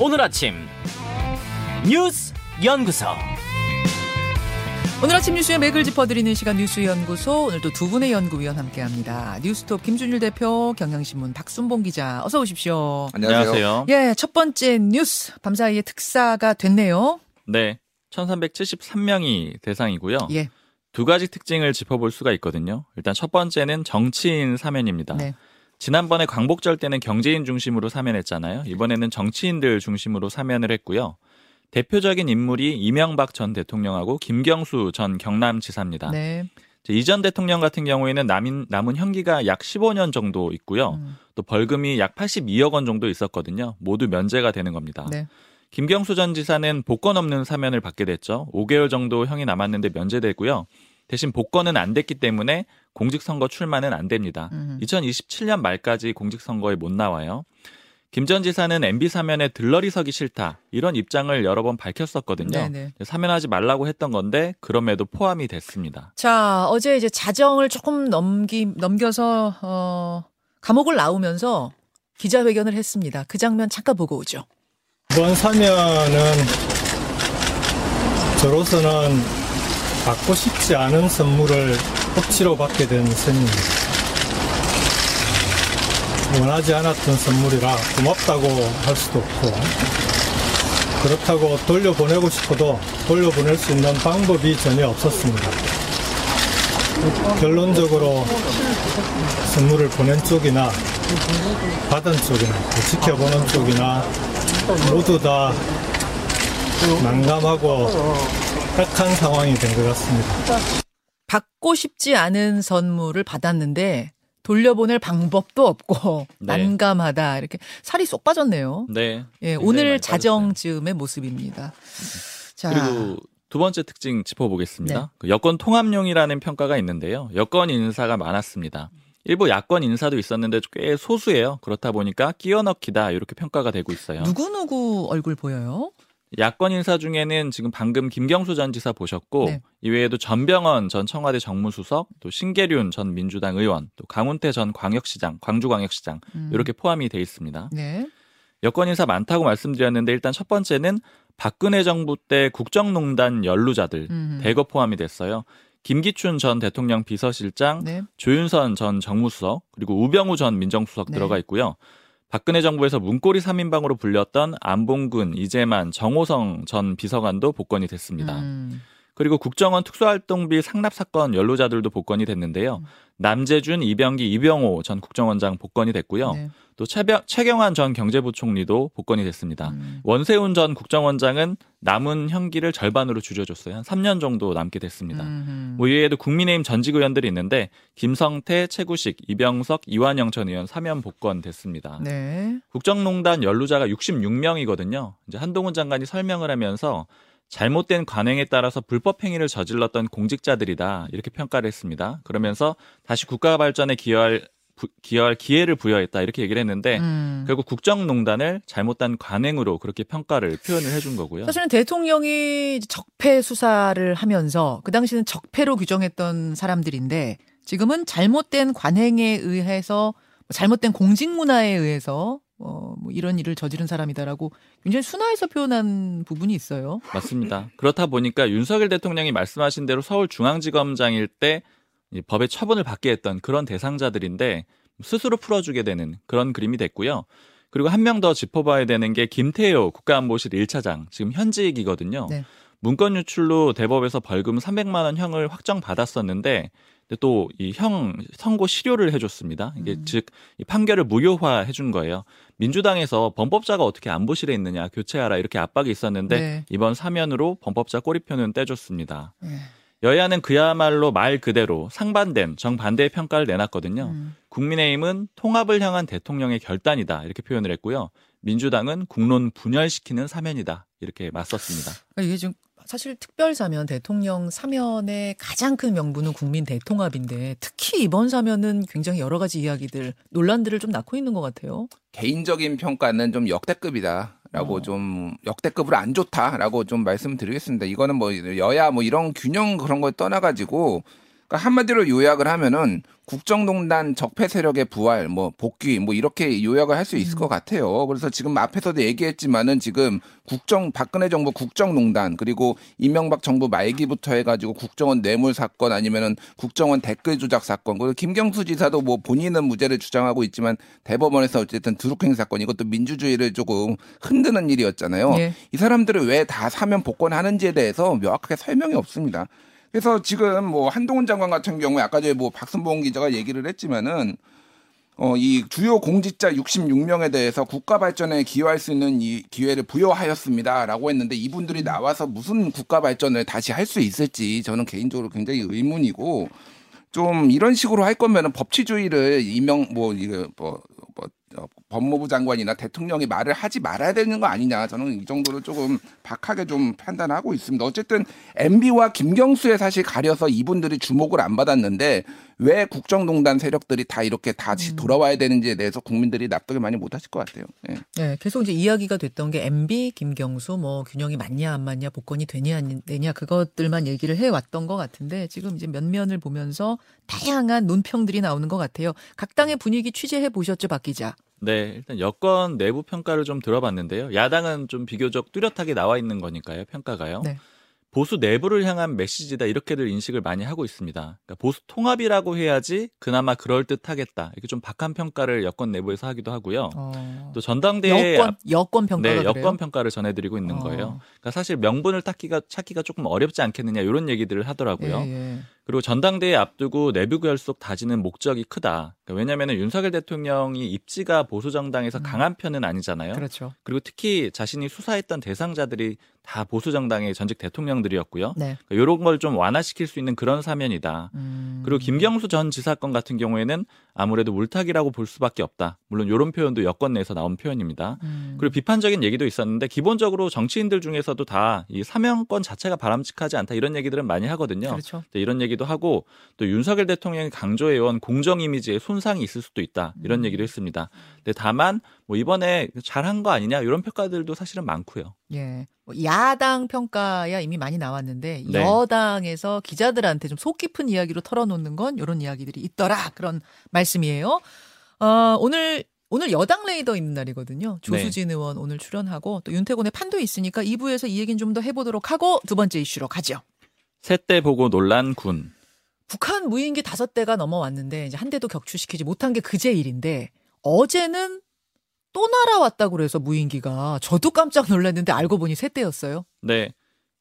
오늘 아침 뉴스 연구소 오늘 아침 뉴스의 맥을 짚어드리는 시간 뉴스 연구소 오늘도 두 분의 연구위원 함께합니다. 뉴스톱 김준일 대표, 경향신문 박순봉 기자 어서 오십시오. 안녕하세요. 예, 첫 번째 뉴스 밤사이에 특사가 됐네요. 네. 1373명이 대상이고요. 예, 두 가지 특징을 짚어볼 수가 있거든요. 일단 첫 번째는 정치인 사면입니다. 네. 지난번에 광복절 때는 경제인 중심으로 사면했잖아요. 이번에는 정치인들 중심으로 사면을 했고요. 대표적인 인물이 이명박 전 대통령하고 김경수 전 경남지사입니다. 네. 이전 대통령 같은 경우에는 남인, 남은 형기가 약 15년 정도 있고요. 음, 또 벌금이 약 82억 원 정도 있었거든요. 모두 면제가 되는 겁니다. 네. 김경수 전 지사는 복권 없는 사면을 받게 됐죠. 5개월 정도 형이 남았는데 면제되고요. 대신 복권은 안 됐기 때문에 공직선거 출마는 안 됩니다. 음. 2027년 말까지 공직선거에 못 나와요. 김 전 지사는 MB 사면에 들러리 서기 싫다 이런 입장을 여러 번 밝혔었거든요. 네네. 사면하지 말라고 했던 건데 그럼에도 포함이 됐습니다. 자, 어제 이제 자정을 조금 넘기 넘겨서 어 감옥을 나오면서 기자회견을 했습니다. 그 장면 잠깐 보고 오죠. 이번 사면은 저로서는 받고 싶지 않은 선물을 억지로 받게 된 셈입니다. 원하지 않았던 선물이라 고맙다고 할 수도 없고 그렇다고 돌려보내고 싶어도 돌려보낼 수 있는 방법이 전혀 없었습니다. 결론적으로 선물을 보낸 쪽이나 받은 쪽이나 또 지켜보는 쪽이나 모두 다 난감하고 딱한 상황이 된 것 같습니다. 받고 싶지 않은 선물을 받았는데 돌려보낼 방법도 없고 네. 난감하다 이렇게 살이 쏙 빠졌네요. 네. 예, 오늘 많이 자정쯤의 모습입니다. 자, 그리고 두 번째 특징 짚어보겠습니다. 네. 그 여권 통합용이라는 평가가 있는데요. 여권 인사가 많았습니다. 일부 야권 인사도 있었는데 꽤 소수예요. 그렇다 보니까 끼워 넣기다 이렇게 평가가 되고 있어요. 누구 누구 얼굴 보여요? 야권 인사 중에는 지금 방금 김경수 전 지사 보셨고 네. 이외에도 전병헌 전 청와대 정무수석, 또 신계륜 전 민주당 의원, 또 강훈태 전 광역시장, 광주광역시장 음. 이렇게 포함이 돼 있습니다. 네. 여권 인사 많다고 말씀드렸는데 일단 첫 번째는 박근혜 정부 때 국정농단 연루자들 음. 대거 포함이 됐어요. 김기춘 전 대통령 비서실장, 네. 조윤선 전 정무수석, 그리고 우병우 전 민정수석 네. 들어가 있고요. 박근혜 정부에서 문고리 3인방으로 불렸던 안봉근, 이재만, 정호성 전 비서관도 복권이 됐습니다. 음. 그리고 국정원 특수활동비 상납 사건 연루자들도 복권이 됐는데요. 남재준, 이병기, 이병호 전 국정원장 복권이 됐고요. 네. 또 최병, 최경환 전 경제부총리도 복권이 됐습니다. 음. 원세훈 전 국정원장은 남은 형기를 절반으로 줄여줬어요. 한 3년 정도 남게 됐습니다. 음흠. 뭐 이외에도 국민의힘 전직 의원들이 있는데 김성태, 최구식, 이병석, 이완영 전 의원 사면 복권 됐습니다. 네. 국정농단 연루자가 66명이거든요. 이제 한동훈 장관이 설명을 하면서 잘못된 관행에 따라서 불법 행위를 저질렀던 공직자들이다 이렇게 평가를 했습니다. 그러면서 다시 국가 발전에 기여할 부- 기여할 기회를 부여했다 이렇게 얘기를 했는데 음. 결국 국정농단을 잘못된 관행으로 그렇게 평가를 표현을 해준 거고요. 사실은 대통령이 적폐 수사를 하면서 그 당시는 적폐로 규정했던 사람들인데 지금은 잘못된 관행에 의해서 뭐 잘못된 공직 문화에 의해서 어, 뭐 이런 일을 저지른 사람이다라고 굉장히 순화해서 표현한 부분이 있어요. 맞습니다. 그렇다 보니까 윤석열 대통령이 말씀하신 대로 서울중앙지검장일 때이 법의 처분을 받게 했던 그런 대상자들인데 스스로 풀어주게 되는 그런 그림이 됐고요. 그리고 한 명 더 짚어봐야 되는 게 김태효 국가안보실 1차장 지금 현직이거든요. 네. 문건 유출로 대법에서 벌금 300만 원 형을 확정 받았었는데 또 이 형 선고 실효를 해줬습니다. 이게 음. 즉이 판결을 무효화해 준 거예요. 민주당에서 범법자가 어떻게 안보실에 있느냐 교체하라 이렇게 압박이 있었는데 네. 이번 사면으로 범법자 꼬리표는 떼줬습니다. 네. 여야는 그야말로 말 그대로 상반된 정반대의 평가를 내놨거든요. 음. 국민의힘은 통합을 향한 대통령의 결단이다 이렇게 표현을 했고요. 민주당은 국론 분열시키는 사면이다 이렇게 맞섰습니다. 그러니까 이게 지금 사실 특별 사면 대통령 사면의 가장 큰 명분은 국민 대통합인데 특히 이번 사면은 굉장히 여러 가지 이야기들 논란들을 좀 낳고 있는 것 같아요. 개인적인 평가는 좀 역대급이다 라고 어. 좀 역대급으로 안 좋다라고 좀 말씀드리겠습니다. 이거는 뭐 여야 뭐 이런 균형 그런 걸 떠나가지고 그러니까 한마디로 요약을 하면은 국정농단 적폐 세력의 부활, 뭐 복귀, 뭐 이렇게 요약을 할 수 있을 것 같아요. 그래서 지금 앞에서도 얘기했지만은 지금 국정 박근혜 정부 국정농단 그리고 이명박 정부 말기부터 해가지고 국정원 뇌물 사건 아니면은 국정원 댓글 조작 사건 그리고 김경수 지사도 뭐 본인은 무죄를 주장하고 있지만 대법원에서 어쨌든 드루킹 사건 이것도 민주주의를 조금 흔드는 일이었잖아요. 예. 이 사람들을 왜 다 사면 복권하는지에 대해서 명확하게 설명이 없습니다. 그래서 지금 뭐 한동훈 장관 같은 경우에 아까 전에 뭐 박순봉 기자가 얘기를 했지만은 어, 이 주요 공직자 66명에 대해서 국가 발전에 기여할 수 있는 이 기회를 부여하였습니다라고 했는데 이분들이 나와서 무슨 국가 발전을 다시 할 수 있을지 저는 개인적으로 굉장히 의문이고 좀 이런 식으로 할 거면은 법치주의를 이명 뭐 이거 뭐, 법무부 장관이나 대통령이 말을 하지 말아야 되는 거 아니냐 저는 이 정도로 조금 박하게 좀 판단하고 있습니다. 어쨌든 MB와 김경수에 사실 가려서 이분들이 주목을 안 받았는데 왜 국정농단 세력들이 다 이렇게 다시 돌아와야 되는지에 대해서 국민들이 납득을 많이 못하실 것 같아요. 예. 네, 계속 이제 이야기가 됐던 게 MB, 김경수, 뭐 균형이 맞냐 안 맞냐, 복권이 되냐 안 되냐 그것들만 얘기를 해왔던 것 같은데 지금 이제 면면을 보면서 다양한 논평들이 나오는 것 같아요. 각 당의 분위기 취재해 보셨죠, 박 기자? 네, 일단 여권 내부 평가를 좀 들어봤는데요. 야당은 좀 비교적 뚜렷하게 나와 있는 거니까요, 평가가요. 네. 보수 내부를 향한 메시지다 이렇게들 인식을 많이 하고 있습니다. 그러니까 보수 통합이라고 해야지 그나마 그럴 듯하겠다. 이렇게 좀 박한 평가를 여권 내부에서 하기도 하고요. 어, 또 전당대회 여권 여권 평가가 네? 여권 평가를 전해드리고 있는 어. 거예요. 그러니까 사실 명분을 찾기가 찾기가 조금 어렵지 않겠느냐 이런 얘기들을 하더라고요. 예, 예. 그리고 전당대회 앞두고 내부 결속 다지는 목적이 크다. 그러니까 왜냐하면 윤석열 대통령이 입지가 보수 정당에서 음. 강한 편은 아니잖아요. 그렇죠. 그리고 특히 자신이 수사했던 대상자들이 다 보수 정당의 전직 대통령들이었고요. 네. 그러니까 이런 걸 좀 완화시킬 수 있는 그런 사면이다. 음. 그리고 김경수 전 지사건 같은 경우에는 아무래도 물타기라고 볼 수밖에 없다. 물론 이런 표현도 여권 내에서 나온 표현입니다. 음. 그리고 비판적인 얘기도 있었는데 기본적으로 정치인들 중에서도 다 이 사면권 자체가 바람직하지 않다 이런 얘기들은 많이 하거든요. 그렇죠. 네, 이런 얘기 도 하고 또 윤석열 대통령이 강조해온 공정 이미지에 손상이 있을 수도 있다 이런 음. 얘기도 했습니다. 근데 다만 뭐 이번에 잘한 거 아니냐 이런 평가들도 사실은 많고요. 예. 뭐 야당 평가야 이미 많이 나왔는데 네. 여당에서 기자들한테 좀 속 깊은 이야기로 털어놓는 건 이런 이야기들이 있더라 그런 말씀이에요. 어, 오늘 오늘 여당 레이더 있는 날이거든요. 조수진 의원 오늘 출연하고 또 윤태곤의 판도 있으니까 2부에서 이 얘기는 좀 더 해보도록 하고 두 번째 이슈로 가죠. 새때 보고 논란 군. 북한 무인기 다섯 대가 넘어왔는데 이제 한 대도 격추시키지 못한 게 그제 일인데 어제는 또 날아왔다고 그래서 무인기가 저도 깜짝 놀랐는데 알고 보니 세 대였어요. 네.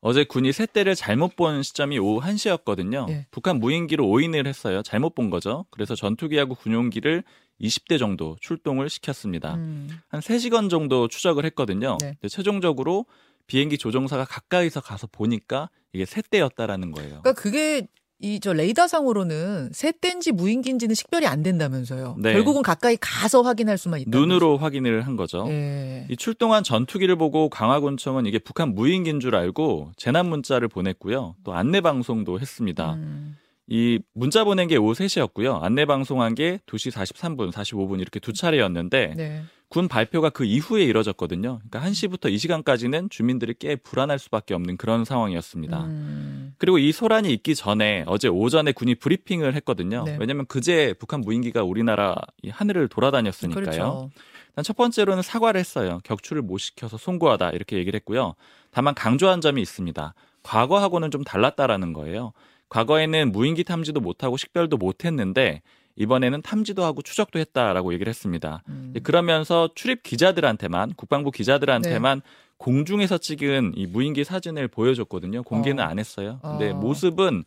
어제 군이 새때를 잘못 본 시점이 오후 1시였거든요. 예. 북한 무인기로 오인을 했어요. 잘못 본 거죠. 그래서 전투기하고 군용기를 20대 정도 출동을 시켰습니다. 음. 한 3시간 정도 추적을 했거든요. 네. 근데 최종적으로 비행기 조종사가 가까이서 가서 보니까 이게 새때였다라는 거예요. 그러니까 그게 이 저 레이더상으로는 새 땐지 무인기인지는 식별이 안 된다면서요. 네. 결국은 가까이 가서 확인할 수만 있다. 눈으로 확인을 한 거죠. 예. 이 출동한 전투기를 보고 강화군청은 이게 북한 무인기인 줄 알고 재난 문자를 보냈고요. 또 안내 방송도 했습니다. 음. 이 문자 보낸 게 오후 3시였고요. 안내 방송한 게 2시 43분, 45분 이렇게 두 차례였는데 네. 군 발표가 그 이후에 이뤄졌거든요. 그러니까 1시부터 이 시간까지는 주민들이 꽤 불안할 수밖에 없는 그런 상황이었습니다. 음. 그리고 이 소란이 있기 전에 어제 오전에 군이 브리핑을 했거든요. 네. 왜냐하면 그제 북한 무인기가 우리나라 이 하늘을 돌아다녔으니까요. 그렇죠. 일단 첫 번째로는 사과를 했어요. 격추를 못 시켜서 송구하다 이렇게 얘기를 했고요. 다만 강조한 점이 있습니다. 과거하고는 좀 달랐다라는 거예요. 과거에는 무인기 탐지도 못하고 식별도 못했는데 이번에는 탐지도 하고 추적도 했다라고 얘기를 했습니다. 음. 그러면서 출입 기자들한테만 국방부 기자들한테만 네. 공중에서 찍은 이 무인기 사진을 보여줬거든요. 공개는 어. 안 했어요. 근데 어. 모습은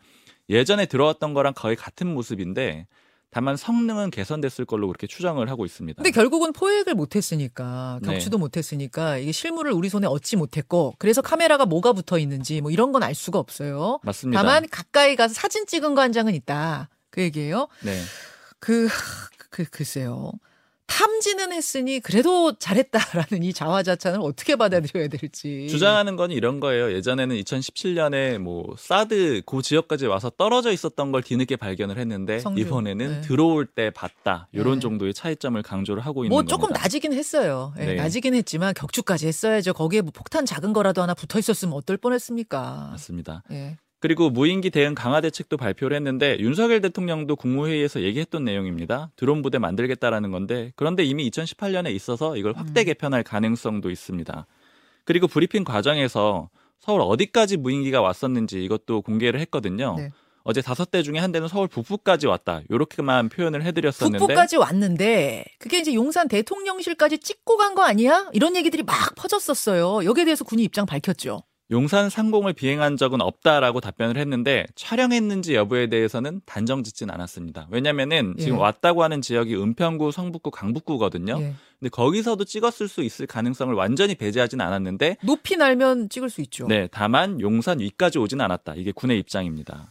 예전에 들어왔던 거랑 거의 같은 모습인데 다만 성능은 개선됐을 걸로 그렇게 추정을 하고 있습니다. 근데 결국은 포획을 못했으니까 네. 격추도 못했으니까 이게 실물을 우리 손에 얻지 못했고 그래서 카메라가 뭐가 붙어 있는지 뭐 이런 건 알 수가 없어요. 맞습니다. 다만 가까이 가서 사진 찍은 거 한 장은 있다. 그 얘기예요. 네. 그, 그 글쎄요. 탐지는 했으니 그래도 잘했다라는 이 자화자찬을 어떻게 받아들여야 될지. 주장하는 건 이런 거예요. 예전에는 2017년에 뭐 사드 그 지역까지 와서 떨어져 있었던 걸 뒤늦게 발견을 했는데 성주. 이번에는 네. 들어올 때 봤다. 이런 네. 정도의 차이점을 강조를 하고 있는 뭐 겁니다. 조금 낮이긴 했어요. 예, 네. 낮이긴 했지만 격추까지 했어야죠. 거기에 뭐 폭탄 작은 거라도 하나 붙어 있었으면 어떨 뻔했습니까? 맞습니다. 예. 그리고 무인기 대응 강화 대책도 발표를 했는데 윤석열 대통령도 국무회의에서 얘기했던 내용입니다. 드론 부대 만들겠다라는 건데 그런데 이미 2018년에 있어서 이걸 확대 음. 개편할 가능성도 있습니다. 그리고 브리핑 과정에서 서울 어디까지 무인기가 왔었는지 이것도 공개를 했거든요. 네. 어제 다섯 대 중에 한 대는 서울 북부까지 왔다. 이렇게만 표현을 해드렸었는데 북부까지 왔는데 그게 이제 용산 대통령실까지 찍고 간 거 아니야? 이런 얘기들이 막 퍼졌었어요. 여기에 대해서 군이 입장 밝혔죠. 용산 상공을 비행한 적은 없다라고 답변을 했는데 촬영했는지 여부에 대해서는 단정 짓진 않았습니다. 왜냐면은 지금 예. 왔다고 하는 지역이 은평구, 성북구, 강북구거든요. 예. 근데 거기서도 찍었을 수 있을 가능성을 완전히 배제하진 않았는데 높이 날면 찍을 수 있죠. 네, 다만 용산 위까지 오진 않았다. 이게 군의 입장입니다.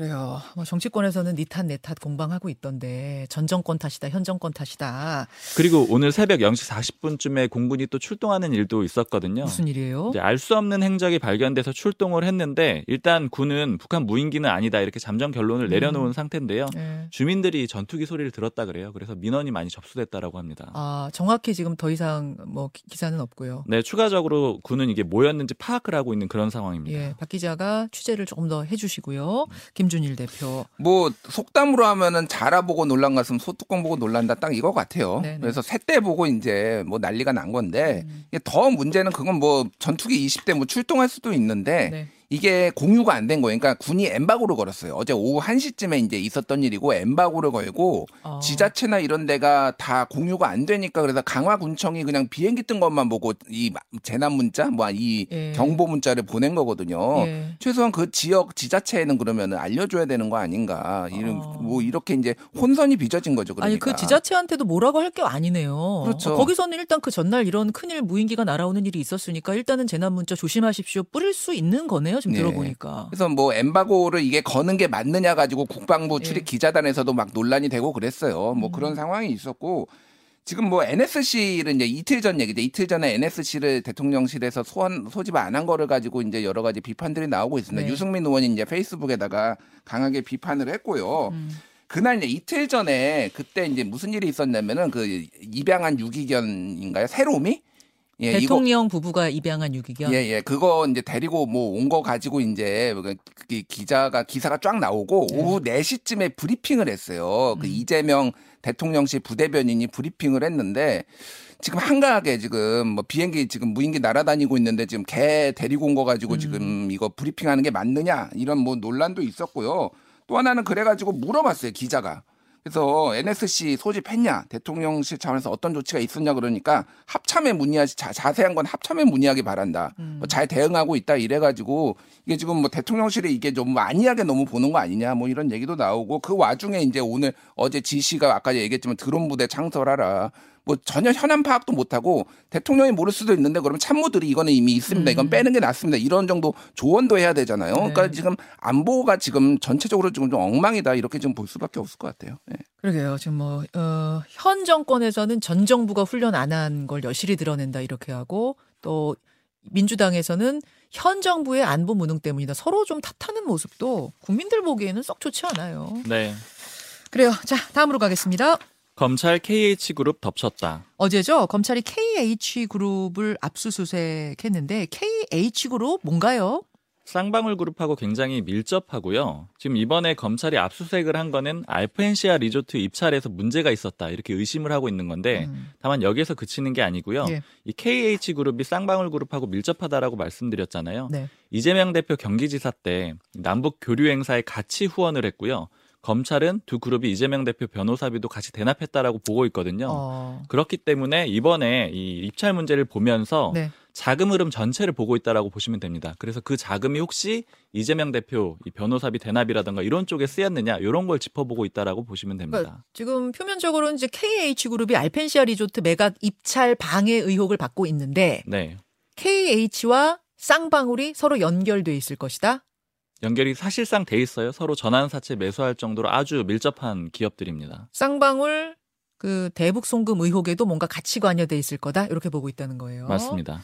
그래요. 뭐 정치권에서는 니탓내탓 공방하고 있던데 전 정권 탓이다, 현 정권 탓이다. 그리고 오늘 새벽 0시 40분쯤에 공군이 또 출동하는 일도 있었거든요. 무슨 일이에요? 알 수 없는 행적이 발견돼서 출동을 했는데 일단 군은 북한 무인기는 아니다 이렇게 잠정 결론을 내려놓은 음. 상태인데요. 네. 주민들이 전투기 소리를 들었다 그래요. 그래서 민원이 많이 접수됐다라고 합니다. 아 정확히 지금 더 이상 뭐 기- 기사는 없고요. 네, 추가적으로 군은 이게 뭐였는지 파악을 하고 있는 그런 상황입니다. 예, 박 기자가 취재를 조금 더 해주시고요. 김 준일 대표. 뭐 속담으로 하면은 자라 보고 놀란 것은 소뚜껑 보고 놀란다 딱 이거 같아요. 네네. 그래서 새때 보고 이제 뭐 난리가 난 건데 음. 더 문제는 그건 뭐 전투기 20대 뭐 출동할 수도 있는데 네. 이게 공유가 안 된 거예요. 그러니까 군이 엠바고를 걸었어요. 어제 오후 1시쯤에 이제 있었던 일이고 엠바고를 걸고 어. 지자체나 이런 데가 다 공유가 안 되니까 그래서 강화군청이 그냥 비행기 뜬 것만 보고 이 재난 문자 뭐이 예. 경보 문자를 보낸 거거든요. 예. 최소한 그 지역 지자체에는 그러면 알려 줘야 되는 거 아닌가. 이런 어. 뭐 이렇게 이제 혼선이 빚어진 거죠. 그러니까. 아니 그 지자체한테도 뭐라고 할 게 아니네요. 그렇죠. 어, 거기서는 일단 그 전날 이런 큰일 무인기가 날아오는 일이 있었으니까 일단은 재난 문자 조심하십시오 뿌릴 수 있는 거네요. 지금 네. 들어보니까. 그래서 뭐 엠바고를 이게 거는 게 맞느냐 가지고 국방부 출입 예. 기자단에서도 막 논란이 되고 그랬어요. 뭐 음. 그런 상황이 있었고 지금 뭐 NSC를 이제 이틀 전 얘기죠. 이틀 전에 NSC를 대통령실에서 소환 소집 안 한 거를 가지고 이제 여러 가지 비판들이 나오고 있습니다. 네. 유승민 의원이 이제 페이스북에다가 강하게 비판을 했고요. 음. 그날 이제 이틀 전에 그때 이제 무슨 일이 있었냐면은 그 입양한 유기견인가요? 새로미? 예, 이거 대통령 부부가 입양한 유기견. 예, 예. 그거 이제 데리고 뭐 온 거 가지고 이제 그 기- 기자가 기사가 쫙 나오고 네. 오후 4시쯤에 브리핑을 했어요. 그 음. 이재명 대통령실 부대변인이 브리핑을 했는데 지금 한가하게 지금 뭐 비행기 지금 무인기 날아다니고 있는데 지금 개 데리고 온 거 가지고 음. 지금 이거 브리핑하는 게 맞느냐 이런 뭐 논란도 있었고요. 또 하나는 그래가지고 물어봤어요 기자가. 그래서 NSC 소집했냐 대통령실 차원에서 어떤 조치가 있었냐 그러니까 합참에 문의하시 자, 자세한 건 합참에 문의하기 바란다. 음. 뭐 잘 대응하고 있다 이래가지고 이게 지금 뭐 대통령실이 이게 좀 안이하게 너무 보는 거 아니냐 뭐 이런 얘기도 나오고 그 와중에 이제 오늘 어제 지시가 아까 얘기했지만 드론 부대 창설하라. 뭐 전혀 현안 파악도 못하고 대통령이 모를 수도 있는데 그러면 참모들이 이거는 이미 있습니다. 이건 음. 빼는 게 낫습니다. 이런 정도 조언도 해야 되잖아요. 그러니까 네. 지금 안보가 지금 전체적으로 지금 좀 엉망이다 이렇게 좀 볼 수밖에 없을 것 같아요. 예. 그러게요. 지금 뭐, 어, 현 정권에서는 전 정부가 훈련 안 한 걸 여실히 드러낸다 이렇게 하고 또 민주당에서는 현 정부의 안보 무능 때문이다. 서로 좀 탓하는 모습도 국민들 보기에는 썩 좋지 않아요. 네. 그래요. 자, 다음으로 가겠습니다. 검찰 KH그룹 덮쳤다. 어제죠. 검찰이 KH그룹을 압수수색했는데 KH그룹 뭔가요? 쌍방울 그룹하고 굉장히 밀접하고요. 지금 이번에 검찰이 압수수색을 한 거는 알펜시아 리조트 입찰에서 문제가 있었다 이렇게 의심을 하고 있는 건데 음. 다만 여기에서 그치는 게 아니고요. 예. 이 KH 그룹이 쌍방울 그룹하고 밀접하다라고 말씀드렸잖아요. 네. 이재명 대표 경기지사 때 남북 교류 행사에 같이 후원을 했고요. 검찰은 두 그룹이 이재명 대표 변호사비도 같이 대납했다라고 보고 있거든요. 어. 그렇기 때문에 이번에 이 입찰 문제를 보면서 네. 자금 흐름 전체를 보고 있다라고 보시면 됩니다. 그래서 그 자금이 혹시 이재명 대표 이 변호사비 대납이라든가 이런 쪽에 쓰였느냐 이런 걸 짚어보고 있다라고 보시면 됩니다. 그러니까 지금 표면적으로는 이제 KH그룹이 알펜시아 리조트 매각 입찰 방해 의혹을 받고 있는데 네. KH와 쌍방울이 서로 연결돼 있을 것이다. 연결이 사실상 돼 있어요. 서로 전환사채 매수할 정도로 아주 밀접한 기업들입니다. 쌍방울 그 대북 송금 의혹에도 뭔가 같이 관여돼 있을 거다 이렇게 보고 있다는 거예요. 맞습니다.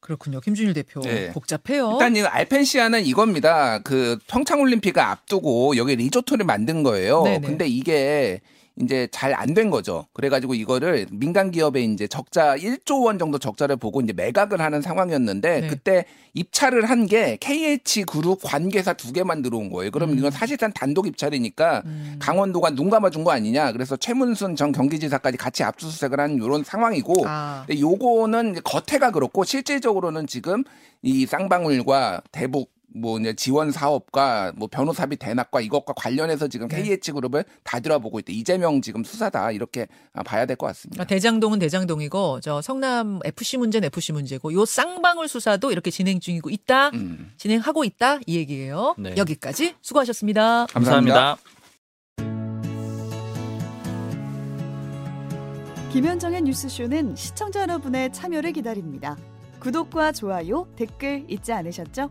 그렇군요. 김준일 대표 네. 복잡해요. 일단 이 알펜시아는 이겁니다. 그 평창올림픽을 앞두고 여기 리조트를 만든 거예요. 네네. 근데 이게 이제 잘 안 된 거죠. 그래가지고 이거를 민간 기업에 이제 적자 1조 원 정도 적자를 보고 이제 매각을 하는 상황이었는데 네. 그때 입찰을 한 게 KH 그룹 관계사 두 개만 들어온 거예요. 그럼 음. 이건 사실상 단독 입찰이니까 음. 강원도가 눈 감아준 거 아니냐. 그래서 최문순 전 경기지사까지 같이 압수수색을 한 이런 상황이고 아. 근데 요거는 겉에가 그렇고 실질적으로는 지금 이 쌍방울과 대북 뭐 이제 지원 사업과 뭐 변호사비 대납과 이것과 관련해서 지금 네. KH 그룹을 다 들어보고 있다. 이재명 지금 수사다 이렇게 아, 봐야 될 것 같습니다. 그러니까 대장동은 대장동이고 저 성남 FC 문제는 FC 문제고 요 쌍방울 수사도 이렇게 진행 중이고 있다. 음. 진행하고 있다 이 얘기예요. 네. 여기까지 수고하셨습니다. 감사합니다. 김현정의 뉴스쇼는 시청자 여러분의 참여를 기다립니다. 구독과 좋아요, 댓글 잊지 않으셨죠?